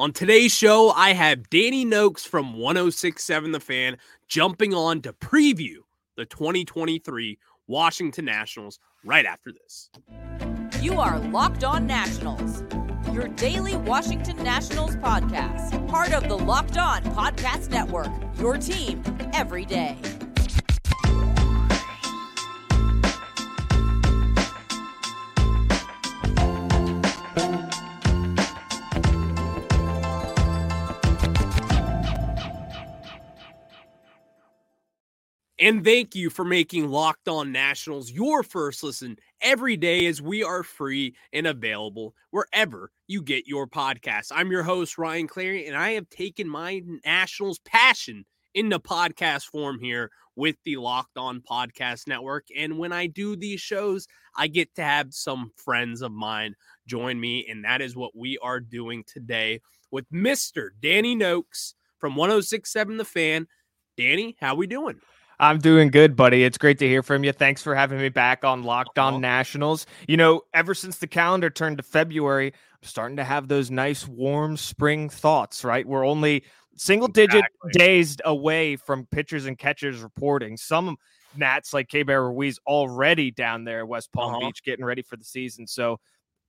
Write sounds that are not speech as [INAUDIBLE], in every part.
On today's show, I have Danny Noakes from 1067 The Fan jumping on to preview the 2023 Washington Nationals right after this. You are Locked On Nationals, your daily Washington Nationals podcast, part of the Locked On Podcast Network, your team every day. And thank you for making Locked On Nationals your first listen every day as we are free and available wherever you get your podcasts. I'm your host, Ryan Clary, and I have taken my Nationals passion into podcast form here with the Locked On Podcast Network. And when I do these shows, I get to have some friends of mine join me. And that is what we are doing today with Mr. Danny Noakes from 1067 The Fan. Danny, how we doing? I'm doing good, buddy. It's great to hear from you. Thanks for having me back on Locked On uh-huh. Nationals. You know, ever since the calendar turned to February, I'm starting to have those nice, warm spring thoughts, right? We're only single digit exactly. days away from pitchers and catchers reporting. Some Nats like Keibert Ruiz already down there West Palm uh-huh. Beach getting ready for the season. So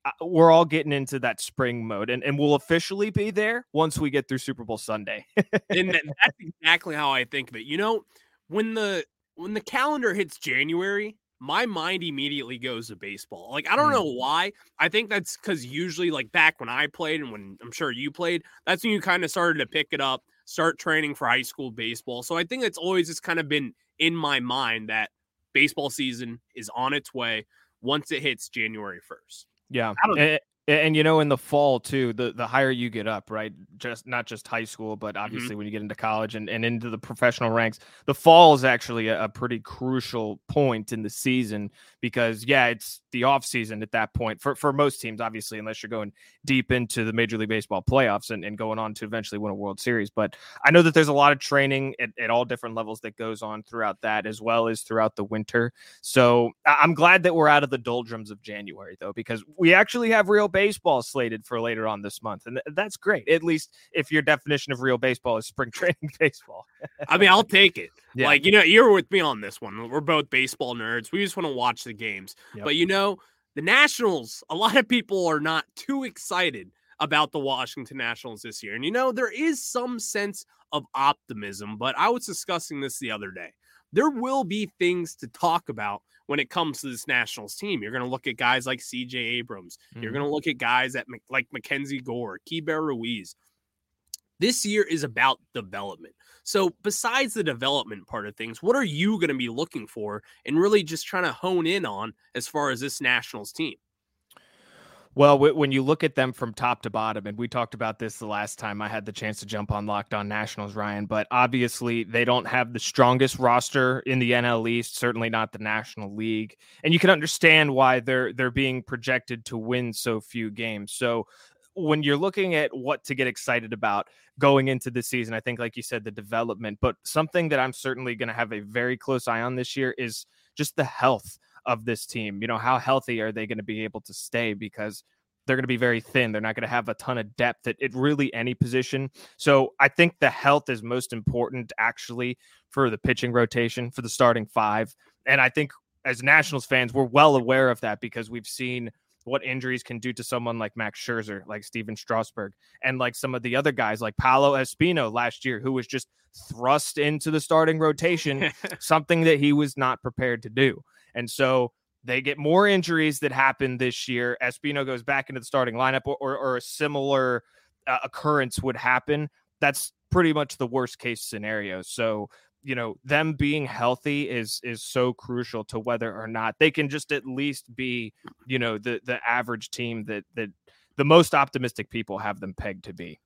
uh, we're all getting into that spring mode and, and we'll officially be there once we get through Super Bowl Sunday. [LAUGHS] and that's exactly how I think of it. You know, when the when the calendar hits January, my mind immediately goes to baseball. Like I don't mm. know why. I think that's because usually, like back when I played and when I'm sure you played, that's when you kind of started to pick it up, start training for high school baseball. So I think it's always just kind of been in my mind that baseball season is on its way once it hits January first. Yeah, and you know, in the fall too, the the higher you get up, right? Just not just high school, but mm-hmm. obviously mm-hmm. when you get into college and, and into the professional ranks, the fall is actually a, a, pretty crucial point in the season because yeah, it's the off season at that point for, for most teams, obviously, unless you're going deep into the Major League Baseball playoffs and, and going on to eventually win a World Series. But I know that there's a lot of training at, at all different levels that goes on throughout that as well as throughout the winter. So I'm glad that we're out of the doldrums of January though, because we actually have real baseball slated for later on this month. And that's great. At least if your definition of real baseball is spring [LAUGHS] training baseball. I mean, I'll take it. [LAUGHS] Yeah. Like, you know, you're with me on this one. We're both baseball nerds. We just want to watch the games. Yep. But, you know, the Nationals, a lot of people are not too excited about the Washington Nationals this year. And, you know, there is some sense of optimism, but I was discussing this the other day. There will be things to talk about when it comes to this Nationals team. You're going to look at guys like CJ Abrams. Mm-hmm. You're going to look at guys at like Mackenzie Gore, Keibert Ruiz. This year is about development. So, besides the development part of things, what are you going to be looking for and really just trying to hone in on as far as this Nationals team? Well, when you look at them from top to bottom, and we talked about this the last time I had the chance to jump on Locked On Nationals, Ryan, but obviously they don't have the strongest roster in the NL East, certainly not the National League. And you can understand why they're they're being projected to win so few games. So when you're looking at what to get excited about going into the season, I think, like you said, the development, but something that I'm certainly going to have a very close eye on this year is just the health of this team. You know, how healthy are they going to be able to stay? Because they're going to be very thin. They're not going to have a ton of depth at, at really any position. So I think the health is most important actually for the pitching rotation, for the starting five. And I think as Nationals fans, we're well aware of that because we've seen what injuries can do to someone like Max Scherzer, like Stephen Strasburg, and like some of the other guys like Paolo Espino last year, who was just thrust into the starting rotation, [LAUGHS] something that he was not prepared to do. And so they get more injuries that happen this year. Espino goes back into the starting lineup, or, or, or a similar uh, occurrence would happen. That's pretty much the worst case scenario. So you know them being healthy is is so crucial to whether or not they can just at least be you know the the average team that that the most optimistic people have them pegged to be.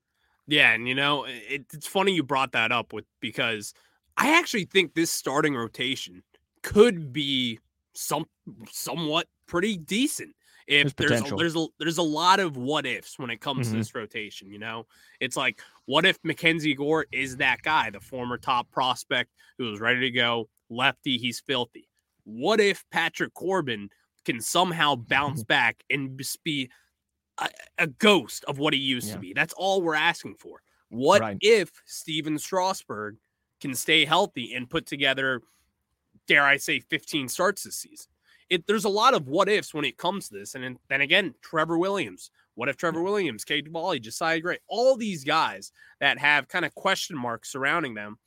Yeah and you know it, it's funny you brought that up with because i actually think this starting rotation could be some somewhat pretty decent if there's there's a, there's a, there's a lot of what ifs when it comes mm-hmm. to this rotation. You know, it's like what if Mackenzie Gore is that guy, the former top prospect who was ready to go, lefty, he's filthy. What if Patrick Corbin can somehow bounce [LAUGHS] back and be a, a ghost of what he used yeah. to be. That's all we're asking for. What right. if Stephen Strasburg can stay healthy and put together, dare I say, 15 starts this season? It, there's a lot of what ifs when it comes to this. And then again, Trevor Williams. What if Trevor Williams, Cade Cavalli, Josiah Gray, all these guys that have kind of question marks surrounding them.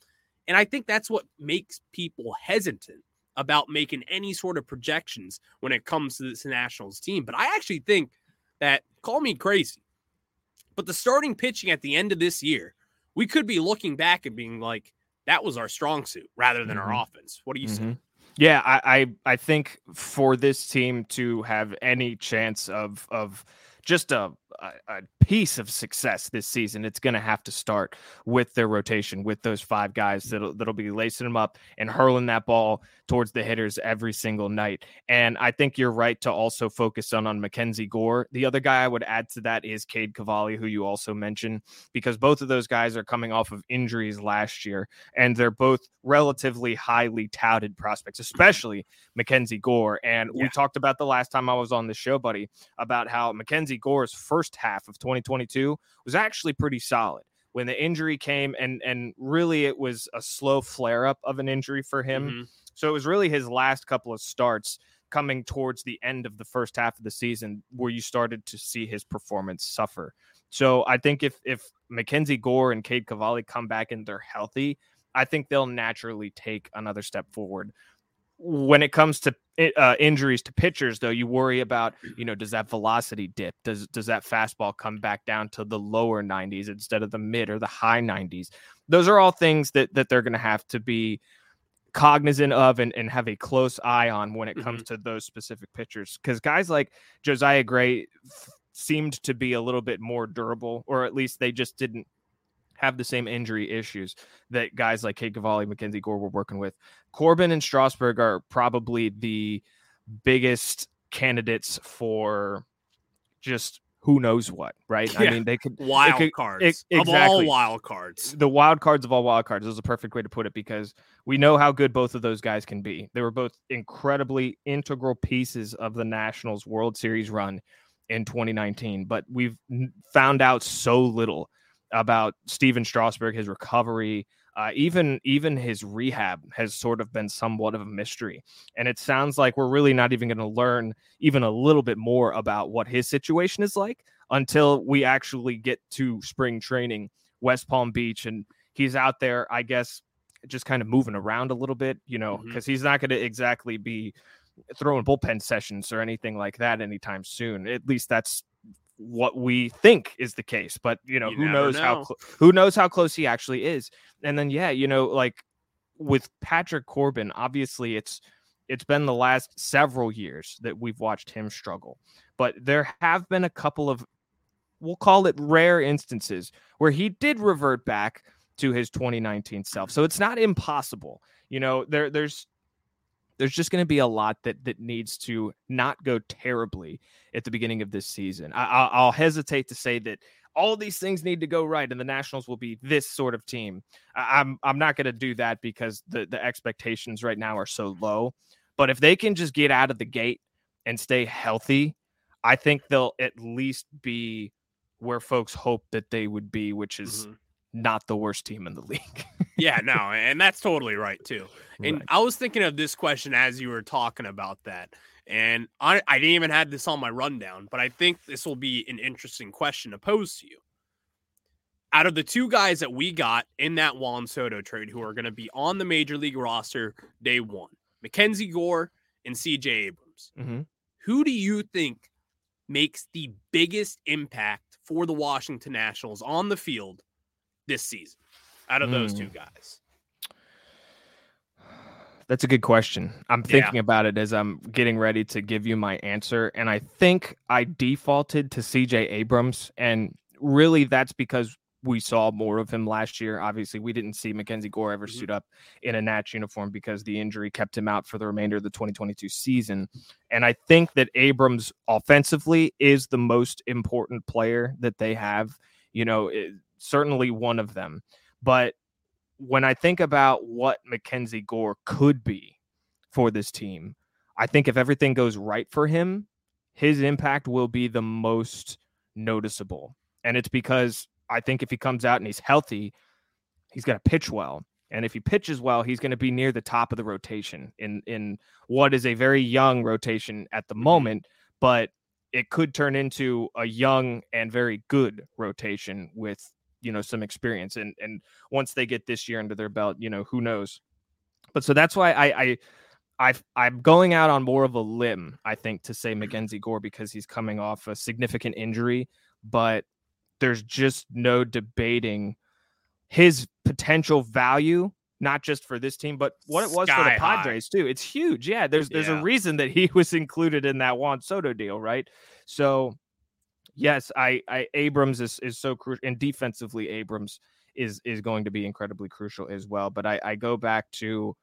And I think that's what makes people hesitant about making any sort of projections when it comes to this Nationals team. But I actually think that, call me crazy, but the starting pitching at the end of this year, we could be looking back and being like, that was our strong suit rather than mm-hmm. our offense. What do you mm-hmm. say? Yeah, I, I I think for this team to have any chance of of just a, a, a piece of success this season, it's going to have to start with their rotation, with those five guys mm. that'll that'll be lacing them up and hurling that ball towards the hitters every single night. And I think you're right to also focus on on Mackenzie Gore. The other guy I would add to that is Cade Cavalli, who you also mentioned, because both of those guys are coming off of injuries last year, and they're both relatively highly touted prospects, especially Mackenzie Gore. And yeah. we talked about the last time I was on the show, buddy, about how Mackenzie Gore's first half of 2022 was actually pretty solid when the injury came and and really it was a slow flare up of an injury for him mm-hmm. So it was really his last couple of starts coming towards the end of the first half of the season where you started to see his performance suffer. So I think if if Mackenzie Gore and Cade Cavalli come back and they're healthy, I think they'll naturally take another step forward. When it comes to uh, injuries to pitchers, though, you worry about you know does that velocity dip? Does does that fastball come back down to the lower 90s instead of the mid or the high 90s? Those are all things that that they're going to have to be cognizant of and, and have a close eye on when it comes mm-hmm. to those specific pitchers. Because guys like Josiah Gray f- seemed to be a little bit more durable, or at least they just didn't have the same injury issues that guys like Cade Cavalli, Mackenzie Gore were working with. Corbin and Strasburg are probably the biggest candidates for just who knows what, right? Yeah. I mean, they could wild could, cards it, exactly. of all wild cards. The wild cards of all wild cards is a perfect way to put it because we know how good both of those guys can be. They were both incredibly integral pieces of the Nationals World Series run in 2019, but we've found out so little about Stephen Strasburg, his recovery, uh, even even his rehab has sort of been somewhat of a mystery, and it sounds like we're really not even going to learn even a little bit more about what his situation is like until we actually get to spring training, West Palm Beach, and he's out there, I guess, just kind of moving around a little bit, you know, because mm-hmm. he's not going to exactly be throwing bullpen sessions or anything like that anytime soon. At least that's what we think is the case but you know you who knows know. how cl- who knows how close he actually is and then yeah you know like with Patrick Corbin obviously it's it's been the last several years that we've watched him struggle but there have been a couple of we'll call it rare instances where he did revert back to his 2019 self so it's not impossible you know there there's there's just going to be a lot that that needs to not go terribly at the beginning of this season. I, I'll hesitate to say that all these things need to go right and the Nationals will be this sort of team. I'm I'm not going to do that because the the expectations right now are so low. But if they can just get out of the gate and stay healthy, I think they'll at least be where folks hope that they would be, which is mm-hmm not the worst team in the [LAUGHS] league. Yeah, no, and that's totally right too. And right. I was thinking of this question as you were talking about that. And I, I didn't even have this on my rundown, but I think this will be an interesting question to pose to you. Out of the two guys that we got in that Juan Soto trade who are going to be on the major league roster day one, Mackenzie Gore and CJ Abrams, mm-hmm. who do you think makes the biggest impact for the Washington Nationals on the field this season out of those two hmm. guys? That's a good question. I'm thinking yeah. about it as I'm getting ready to give you my answer. And I think I defaulted to CJ Abrams. And really, that's because we saw more of him last year. Obviously, we didn't see Mackenzie Gore ever mm-hmm. suit up in a Nats uniform because the injury kept him out for the remainder of the 2022 season. And I think that Abrams offensively is the most important player that they have. You know, it, certainly one of them. But when I think about what Mackenzie Gore could be for this team, I think if everything goes right for him, his impact will be the most noticeable. And it's because I think if he comes out and he's healthy, he's going to pitch well. And if he pitches well, he's going to be near the top of the rotation in in what is a very young rotation at the mm-hmm. moment, but it could turn into a young and very good rotation with you know some experience and and once they get this year under their belt you know who knows but so that's why i i I've, I'm going out on more of a limb, I think, to say Mackenzie Gore because he's coming off a significant injury, but there's just no debating his potential value, not just for this team, but what it was Sky for the Padres high. too. It's huge. Yeah, there's there's yeah. a reason that he [LAUGHS] was included in that Juan Soto deal, right? So yes, I, I Abrams is, is so crucial, and defensively, Abrams is is going to be incredibly crucial as well. But I, I go back to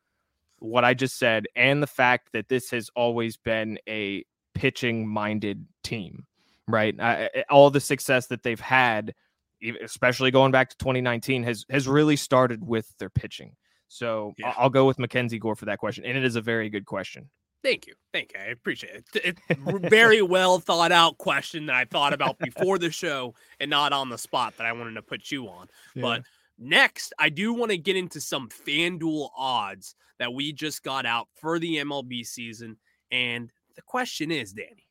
what I just said, and the fact that this has always been a pitching minded team, right? I, all the success that they've had, especially going back to 2019, has has really started with their pitching. So yeah. I'll go with Mackenzie Gore for that question, and it is a very good question. Thank you. Thank you. I appreciate it. It's very well thought out question that I thought about [LAUGHS] before the show and not on the spot that I wanted to put you on. Yeah. But next, I do want to get into some FanDuel odds that we just got out for the MLB season. And the question is, Danny,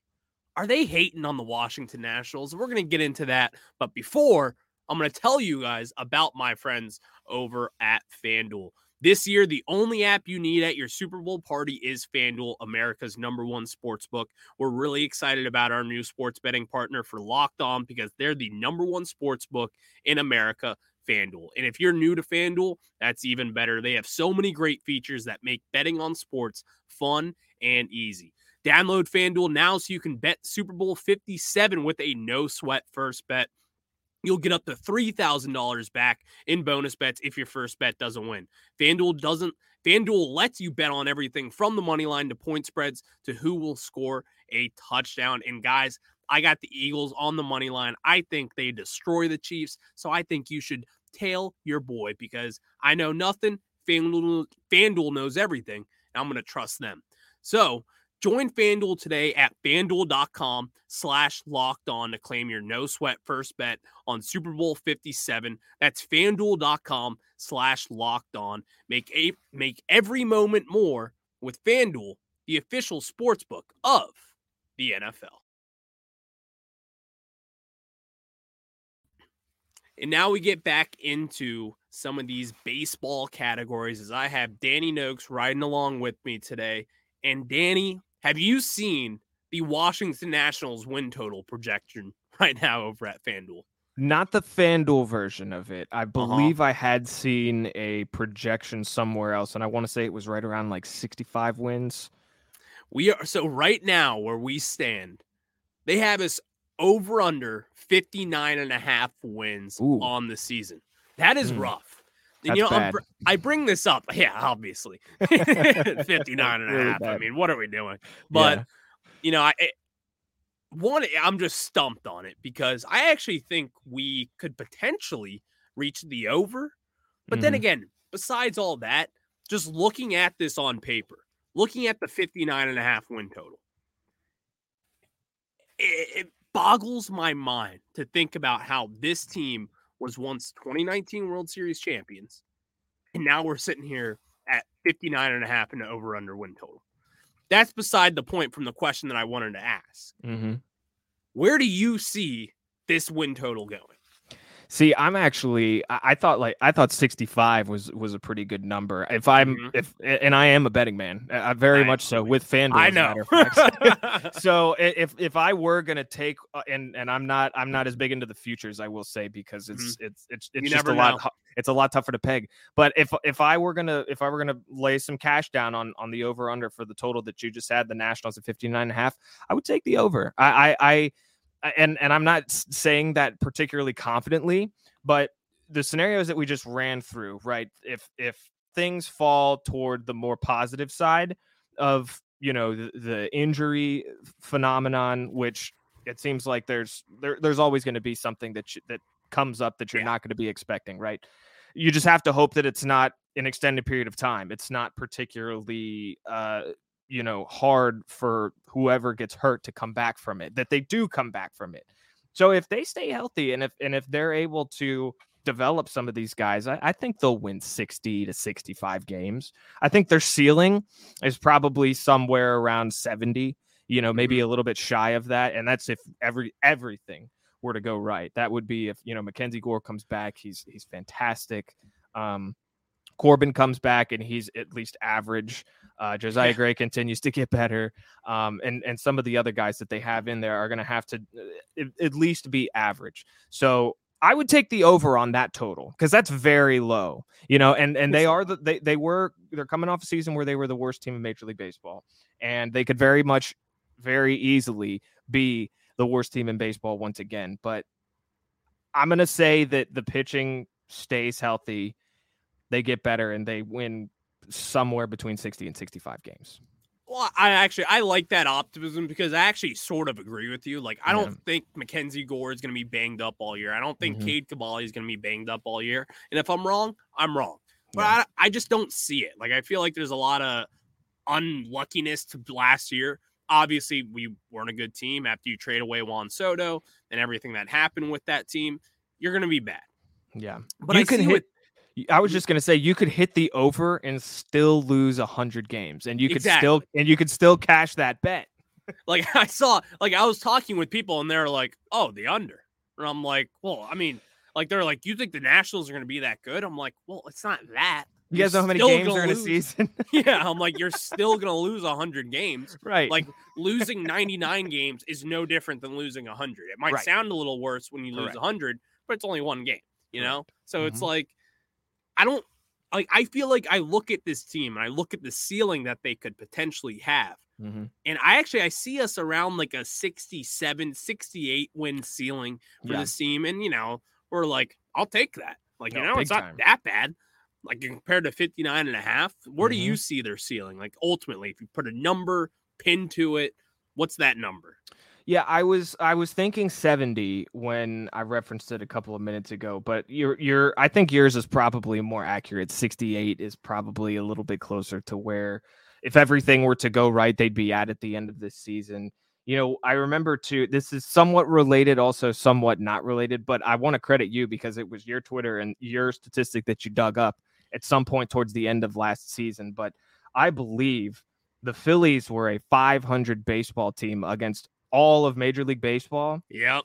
are they hating on the Washington Nationals? We're going to get into that. But before, I'm going to tell you guys about my friends over at FanDuel. This year, the only app you need at your Super Bowl party is FanDuel, America's number one sports book. We're really excited about our new sports betting partner for Locked On because they're the number one sports book in America. FanDuel. And if you're new to FanDuel, that's even better. They have so many great features that make betting on sports fun and easy. Download FanDuel now so you can bet Super Bowl 57 with a no sweat first bet. You'll get up to $3,000 back in bonus bets if your first bet doesn't win. FanDuel doesn't FanDuel lets you bet on everything from the money line to point spreads to who will score a touchdown. And guys, I got the Eagles on the money line. I think they destroy the Chiefs. So I think you should tail your boy because I know nothing. FanDuel, FanDuel knows everything. And I'm going to trust them. So Join FanDuel today at fanduel.com slash locked on to claim your no sweat first bet on Super Bowl 57. That's fanduel.com slash locked on. Make a make every moment more with FanDuel, the official sports book of the NFL. And now we get back into some of these baseball categories as I have Danny Noakes riding along with me today. And Danny, have you seen the Washington Nationals win total projection [LAUGHS] right now over at FanDuel? Not the FanDuel version of it. I uh-huh. believe uh-huh. I had seen a projection somewhere else, and I want to say it was right around like 65 wins. We are so right now where we stand, they have us over under 59 and a half wins Ooh. on the season. That is mm. rough. And, you know, I bring this up. [LAUGHS] Yeah, obviously. [LAUGHS] 59 and a really half. Bad. I mean, what are we doing? But, yeah. you know, I, it, one, I'm just stumped on it because I actually think we could potentially reach the over. But mm-hmm. then again, besides all that, just looking at this on paper, looking at the 59 and a half win total, it, it boggles my mind to think about how this team was once 2019 World Series champions. And now we're sitting here at 59 and a half the over under win total. That's beside the point from the question that I wanted to ask. Mm-hmm. Where do you see this win total going? See, I'm actually I, thought like I thought 65 was was a pretty good number. If I'm mm-hmm. if and I am a betting man, I, very I much so with FanDuel. I know. [LAUGHS] so if if I were gonna take uh, and and I'm not I'm not as big into the futures, I will say because it's mm-hmm. it's it's it's just a lot it's a lot tougher to peg. But if if I were gonna if I were gonna lay some cash down on on the over under for the total that you just had, the Nationals at 59 and a half, I would take the over. I I, I and and I'm not saying that particularly confidently, but the scenarios that we just ran through, right? If if things fall toward the more positive side of you know the, the injury phenomenon, which it seems like there's there, there's always going to be something that you, that comes up that you're yeah. not going to be expecting, right? You just have to hope that it's not an extended period of time. It's not particularly uh, you know hard for whoever gets hurt to come back from it that they do come back from it So if they stay healthy and if and if they're able to develop some of these guys, I, I, think they'll win 60 to 65 games. I think their ceiling is probably somewhere around 70, you know, maybe mm-hmm. a little bit shy of that. And that's if every everything were to go right. That would be if, you know, Mackenzie Gore comes back. He's he's fantastic. Um, Corbin comes back and he's at least average. Uh, Josiah Gray continues to get better, um, and and some of the other guys that they have in there are going to have to uh, at least be average. So I would take the over on that total because that's very low, you know. And and they are the they they were they're coming off a season where they were the worst team in Major League Baseball, and they could very much, very easily be the worst team in baseball once again. But I'm gonna say that the pitching stays healthy they get better and they win somewhere between 60 and 65 games. Well, I actually I like that optimism because I actually sort of agree with you. Like I don't think Mackenzie Gore is going to be banged up all year. I don't think mm-hmm. Cade Cavalli is going to be banged up all year. And if I'm wrong, I'm wrong. But yeah. I, I just don't see it. Like I feel like there's a lot of unluckiness to last year. Obviously, we weren't a good team after you trade away Juan Soto and everything that happened with that team. You're going to be bad. Yeah, but you I can hit. With, I was just gonna say you could hit the over and still lose a hundred games, and you could exactly. still and you could still cash that bet. Like [LAUGHS] I saw, like I was talking with people, and they're like, "Oh, the under," and I'm like, "Well, I mean, like they're like, you think the Nationals are gonna be that good?" I'm like, "Well, it's not that." You guys know how many games are in a [LAUGHS] season? [LAUGHS] yeah, I'm like, you're still gonna lose hundred games, right? Like losing 99 games is no different than losing hundred. It might right. sound a little worse when you lose hundred, but it's only one game, you know. So mm-hmm. it's like I don't like I feel like I look at this team and I look at the ceiling that they could potentially have. Mm-hmm. And I actually I see us around like a 67, 68 win ceiling for yeah. this team. And you know, we're like, I'll take that. Like, no, you know, it's not time. that bad. Like compared to 59 and a half. Where mm-hmm. do you mm-hmm. see their ceiling? Like ultimately, if you put a number pin to it, what's that number? Yeah, I was I was thinking 70 when I referenced it a couple of minutes ago, but your your I think yours is probably more accurate. 68 is probably a little bit closer to where if everything were to go right, they'd be at at the end of this season. You know, I remember too, this is somewhat related, also somewhat not related, but I want to credit you because it was your Twitter and your statistic that you dug up at some point towards the end of last season. But I believe the Phillies were a 500 baseball team against all of Major League Baseball. Yep.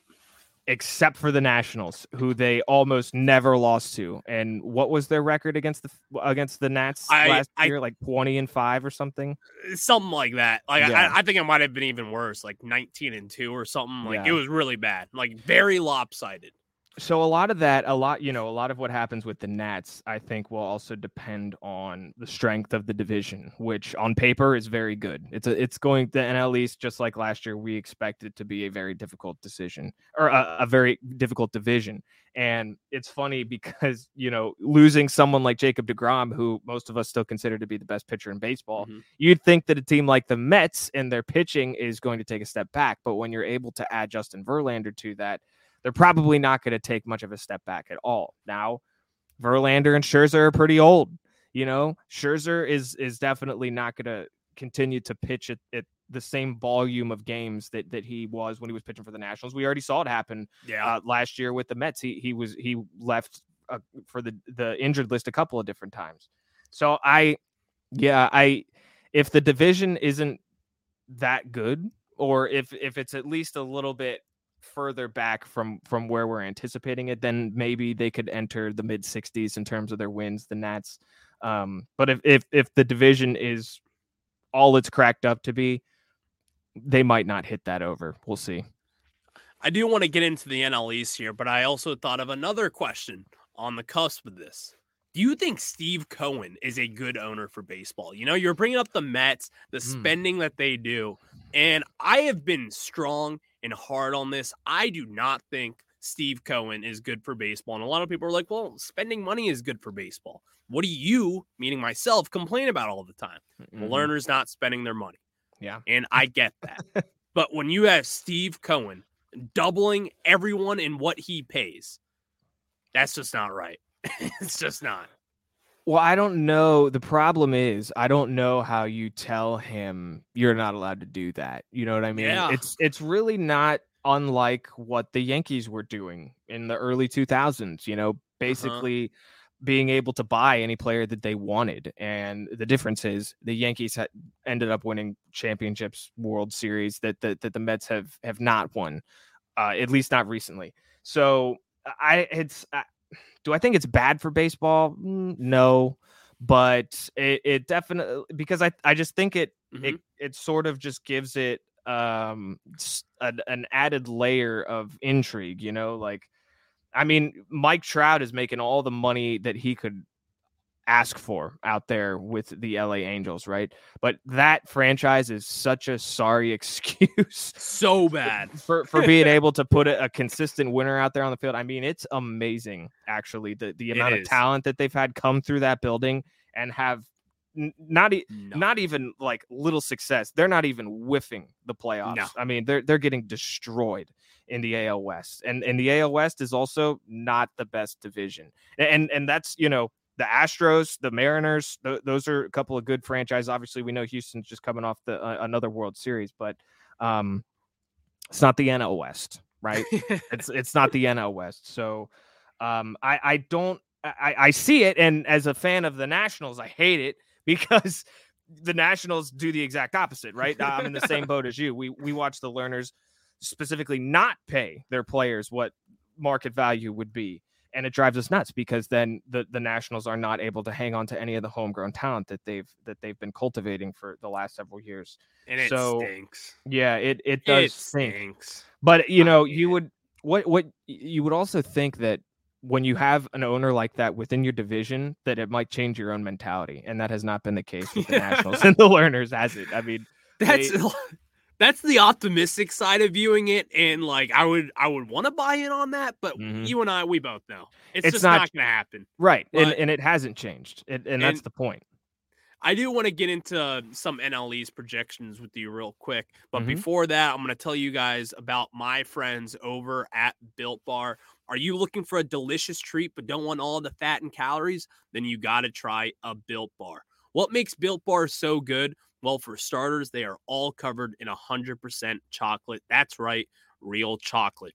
Except for the Nationals, who they almost never lost to. And what was their record against the against the Nats I, last I, year? Like twenty and five or something. Something like that. Like yeah. I, I, think it might have been even worse, like nineteen and two or something. Like yeah. it was really bad. Like very lopsided so a lot of that a lot you know a lot of what happens with the nats i think will also depend on the strength of the division which on paper is very good. It's a, it's going the nl east just like last year we expect it to be a very difficult decision or a, a very difficult division. And it's funny [LAUGHS] because you know losing someone like jacob deGrom who most of us still consider to be the best pitcher in baseball mm-hmm. you'd think that a team like the mets and their pitching is going to take a step back. But when you're able to add justin verlander to that they're probably not going to take much of a step back at all. Now, Verlander and Scherzer are pretty old. You know, Scherzer is is definitely not going to continue to pitch at, at the same volume of games that that he was when he was pitching for the Nationals. We already saw it happen yeah. Uh, last year with the Mets. He he was he left uh, for the the injured list a couple of different times. So I yeah, I if the division isn't that good or if if it's at least a little bit further back from from where we're anticipating it, then maybe they could enter the mid 60s in terms of their wins. The Nats, um, but if if if the division is all it's cracked up to be, they might not hit that over. We'll see. I do want to get into the NL East here, but I also thought of another question on the cusp of this. Do you think Steve Cohen is a good owner for baseball? You know, you're bringing up the Mets, the mm. spending that they do, and I have been strong and hard on this. I do not think Steve Cohen is good for baseball. And a lot of people are like, well, spending money is good for baseball. What do you, meaning myself, complain about all the time? Mm-hmm. The Lerners not spending their money. Yeah. And I get that. [LAUGHS] but when you have Steve Cohen doubling everyone in what he pays, that's just not right. [LAUGHS] it's just not. Well, I don't know. The problem is I don't know how you tell him you're not allowed to do that. You know what I mean? Yeah. It's it's really not unlike what the Yankees were doing in the early 2000s, you know, uh-huh. basically uh-huh. being able to buy any player that they wanted. And the difference is the Yankees had ended up winning championships, World Series that, that, that the Mets have have not won, uh, at least not recently. So I it's do I think it's bad for baseball? Mm, no, but it, it definitely because I I just think it mm-hmm. it it sort of just gives it um an, an added layer of intrigue. You know, like I mean, Mike Trout is making all the money that he could ask for out there with the LA Angels, right? But that franchise is such a sorry [LAUGHS] excuse. So bad. [LAUGHS] for for being [LAUGHS] able to put a, a, consistent winner out there on the field. I mean, it's amazing actually the the amount of talent that they've had come through that building and have not e- no. not even like little success. They're not even whiffing the playoffs. No. I mean, they're they're getting destroyed in the AL West. And and the AL West is also not the best division. And and that's, you know, the Astros, the Mariners, th- those are a couple of good franchises. Obviously, we know Houston's just coming off the uh, another World Series, but um, it's not the NL West, right? [LAUGHS] it's it's not the NL West. So um, I I don't I, I see it, and as a fan of the Nationals, I hate it [LAUGHS] because the Nationals do the exact opposite, right? I'm in the same boat as you. We we watch the Lerners specifically not pay their players what market value would be and it drives us nuts because then the the Nationals are not able to hang on to any of the homegrown talent that they've that they've been cultivating for the last several years. And it so, stinks. Yeah, it it does it stinks. But you know, you would what what you would also think that when you have an owner like that within your division, that it might change your own mentality, and that has not been the case with the Nationals [LAUGHS] and the Lerners, has it? I mean, that's. They, that's the optimistic side of viewing it and like i would i would want to buy in on that but mm-hmm. you and i we both know. It's, it's just not, not, gonna happen right but, and, and it hasn't changed it, and that's the point. I do want to get into some NL East projections with you real quick but mm-hmm. before that i'm going to tell you guys about my friends over at built bar. Are you looking for a delicious treat but don't want all the fat and calories? Then you got to try a built bar. What makes built bar so good well, for starters, they are all covered in 100% chocolate. That's right, real chocolate.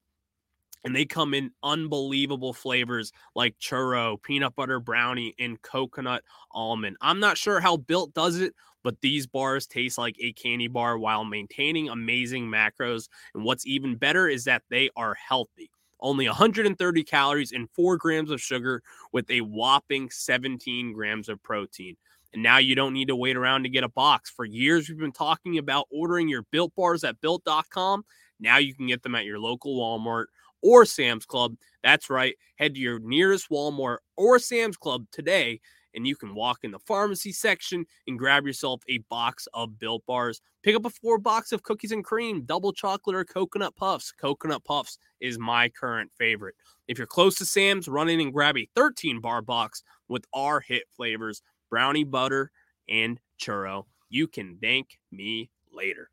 And they come in unbelievable flavors like churro, peanut butter brownie, and coconut almond. I'm not sure how Built does it, but these bars taste like a candy bar while maintaining amazing macros. And what's even better is that they are healthy. Only 130 calories and 4 grams of sugar with a whopping 17 grams of protein. And now you don't need to wait around to get a box. For years, we've been talking about ordering your built bars at built.com. Now you can get them at your local Walmart or Sam's Club. That's right. Head to your nearest Walmart or Sam's Club today, and you can walk in the pharmacy section and grab yourself a box of built bars. Pick up a four box of cookies and cream, double chocolate, or coconut puffs. Coconut puffs is my current favorite. If you're close to Sam's, run in and grab a 13 bar box with our hit flavors brownie butter, and churro. You can thank me later.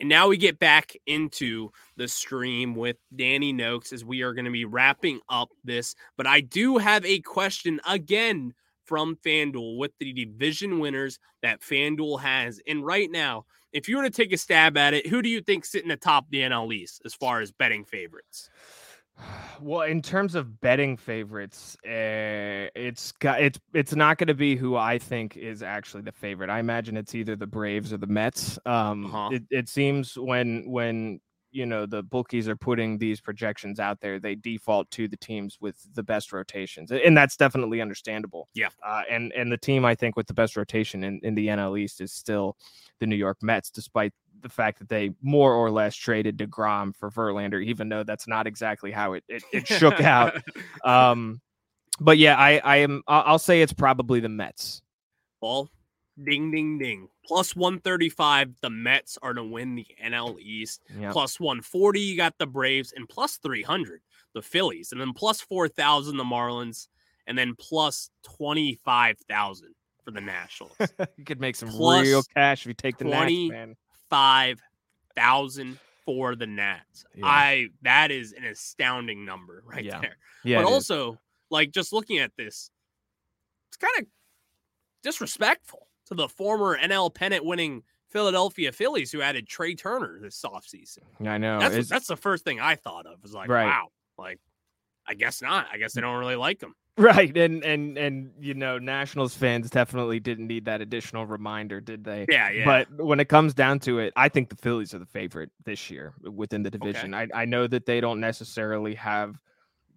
And now we get back into the stream with Danny Noakes as we are going to be wrapping up this. But I do have a question again from FanDuel with the division winners that FanDuel has. And right now, if you were to take a stab at it, who do you think sitting atop the NL East as far as betting favorites? Well, in terms of betting favorites, uh, it's got it's it's not going to be who I think is actually the favorite. I imagine it's either the Braves or the Mets. Um, uh-huh. it, it seems when when you know the bookies are putting these projections out there, they default to the teams with the best rotations, and that's definitely understandable. Yeah, uh, and and the team I think with the best rotation in, in the NL East is still the New York Mets, despite the fact that they more or less traded DeGrom for Verlander, even though that's not exactly how it it, it shook out. [LAUGHS] Um, but yeah, I I am I'll say it's probably the Mets. Well, ding ding ding. Plus 135, the Mets are to win the NL East. Yep. Plus 140, you got the Braves, and plus 300, the Phillies, and then plus 4,000, the Marlins, and then plus 25,000 for the Nationals. [LAUGHS] you could make some plus real cash if you take the 20, Nats, man five thousand for the Nats. Yeah. I that is an astounding number right yeah. there. Yeah, but also, is. like just looking at this, it's kind of disrespectful to the former NL pennant winning Philadelphia Phillies who added Trea Turner this offseason. I know. That's, that's the first thing I thought of. Was like, right. wow, like I guess not. I guess they don't really like him. Right. And and and you know, Nationals fans definitely didn't need that additional reminder, did they? Yeah, yeah. But when it comes down to it, I think the Phillies are the favorite this year within the division. Okay. I, I know that they don't necessarily have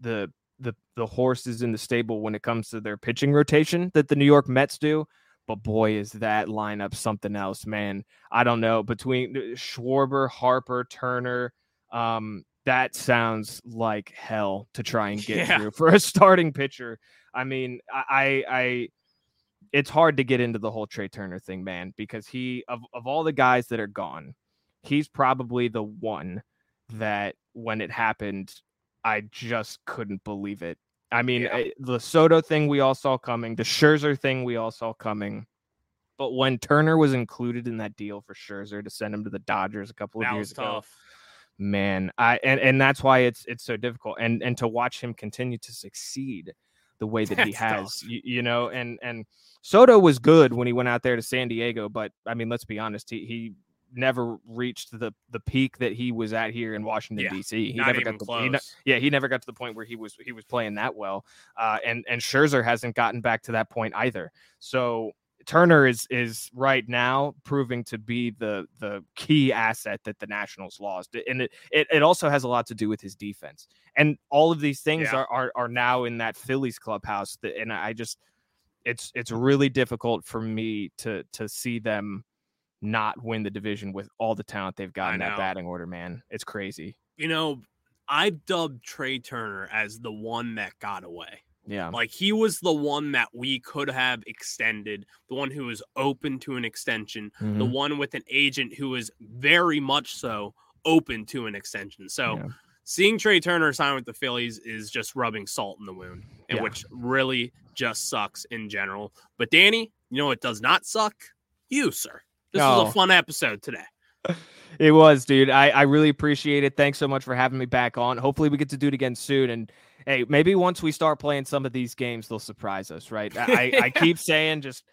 the the the horses in the stable when it comes to their pitching rotation that the New York Mets do. But boy, is that lineup something else, man. I don't know. Between uh, Schwarber, Harper, Turner, um, that sounds like hell to try and get yeah. through for a starting pitcher. I mean, I, I, it's hard to get into the whole Trea Turner thing, man, because he of of all the guys that are gone, he's probably the one that when it happened, I just couldn't believe it. I mean, yeah. Eh, the Soto thing we all saw coming, the Scherzer thing we all saw coming. But when Turner was included in that deal for Scherzer to send him to the Dodgers a couple of that years ago, tough man i and, and that's why it's it's so difficult and and to watch him continue to succeed the way that that's he has you, you, know and and soto was good when he went out there to san diego but i mean let's be honest he, he never reached the the peak that he was at here in washington yeah, dc he never got the he, yeah he never got to the point where he was he was playing that well uh and and scherzer hasn't gotten back to that point either so Turner is is right now proving to be the the key asset that the Nationals lost, and it it, it also has a lot to do with his defense. And all of these things yeah. are, are are now in that Phillies clubhouse, that, and I just it's it's really difficult for me to to see them not win the division with all the talent they've got in that batting order. Man, it's crazy. You know, I've dubbed Trea Turner as the one that got away. Yeah. Like he was the one that we could have extended, the one who was open to an extension, mm-hmm. the one with an agent who was very much so open to an extension. So yeah. seeing Trea Turner sign with the Phillies is just rubbing salt in the wound, and yeah. which really just sucks in general. But Danny, you know it does not suck? You, sir. This was a oh. fun episode today. [LAUGHS] It was, dude. I, I really appreciate it. Thanks so much for having me back on. Hopefully, we get to do it again soon. And hey, maybe once we start playing some of these games, they'll surprise us, right? I, I [LAUGHS] keep saying just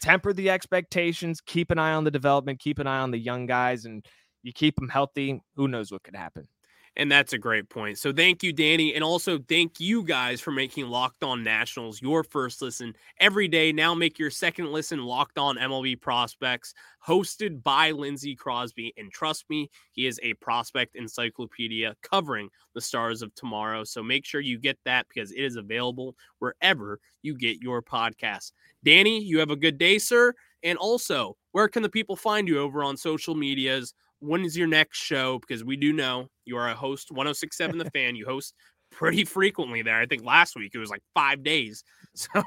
temper the expectations, keep an eye on the development, keep an eye on the young guys, and you keep them healthy. Who knows what could happen? And that's a great point. So thank you, Danny. And also thank you guys for making Locked On Nationals your first listen every day. Now make your second listen Locked On MLB Prospects, hosted by Lindsay Crosby. And trust me, he is a prospect encyclopedia covering the stars of tomorrow. So make sure you get that because it is available wherever you get your podcasts. Danny, you have a good day, sir. And also, where can the people find you over on social medias? When is your next show? Because we do know you are a host, [LAUGHS] 1067 The Fan. You host pretty frequently there. I think last week it was like five days. [LAUGHS] So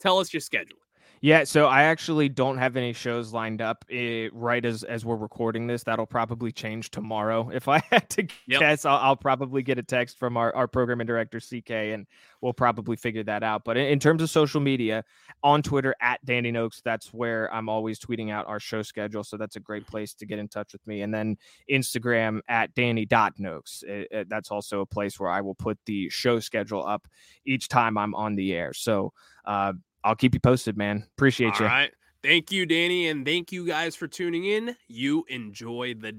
tell us your schedule. Yeah, so I actually don't have any shows lined up eh, right as as we're recording this. That'll probably change tomorrow. [LAUGHS] If I had to yep. guess, I'll, I'll, probably get a text from our, our programming director CK, and we'll probably figure that out. But in, in, terms of social media, on Twitter at Danny Noakes, that's where I'm always tweeting out our show schedule. So that's a great place to get in touch with me. And then Instagram at Danny Noakes. It, it, that's also a place where I will put the show schedule up each time I'm on the air. So. Uh, I'll keep you posted, man. Appreciate All you. All right. Thank you, Danny. And thank you guys for tuning in. You enjoy the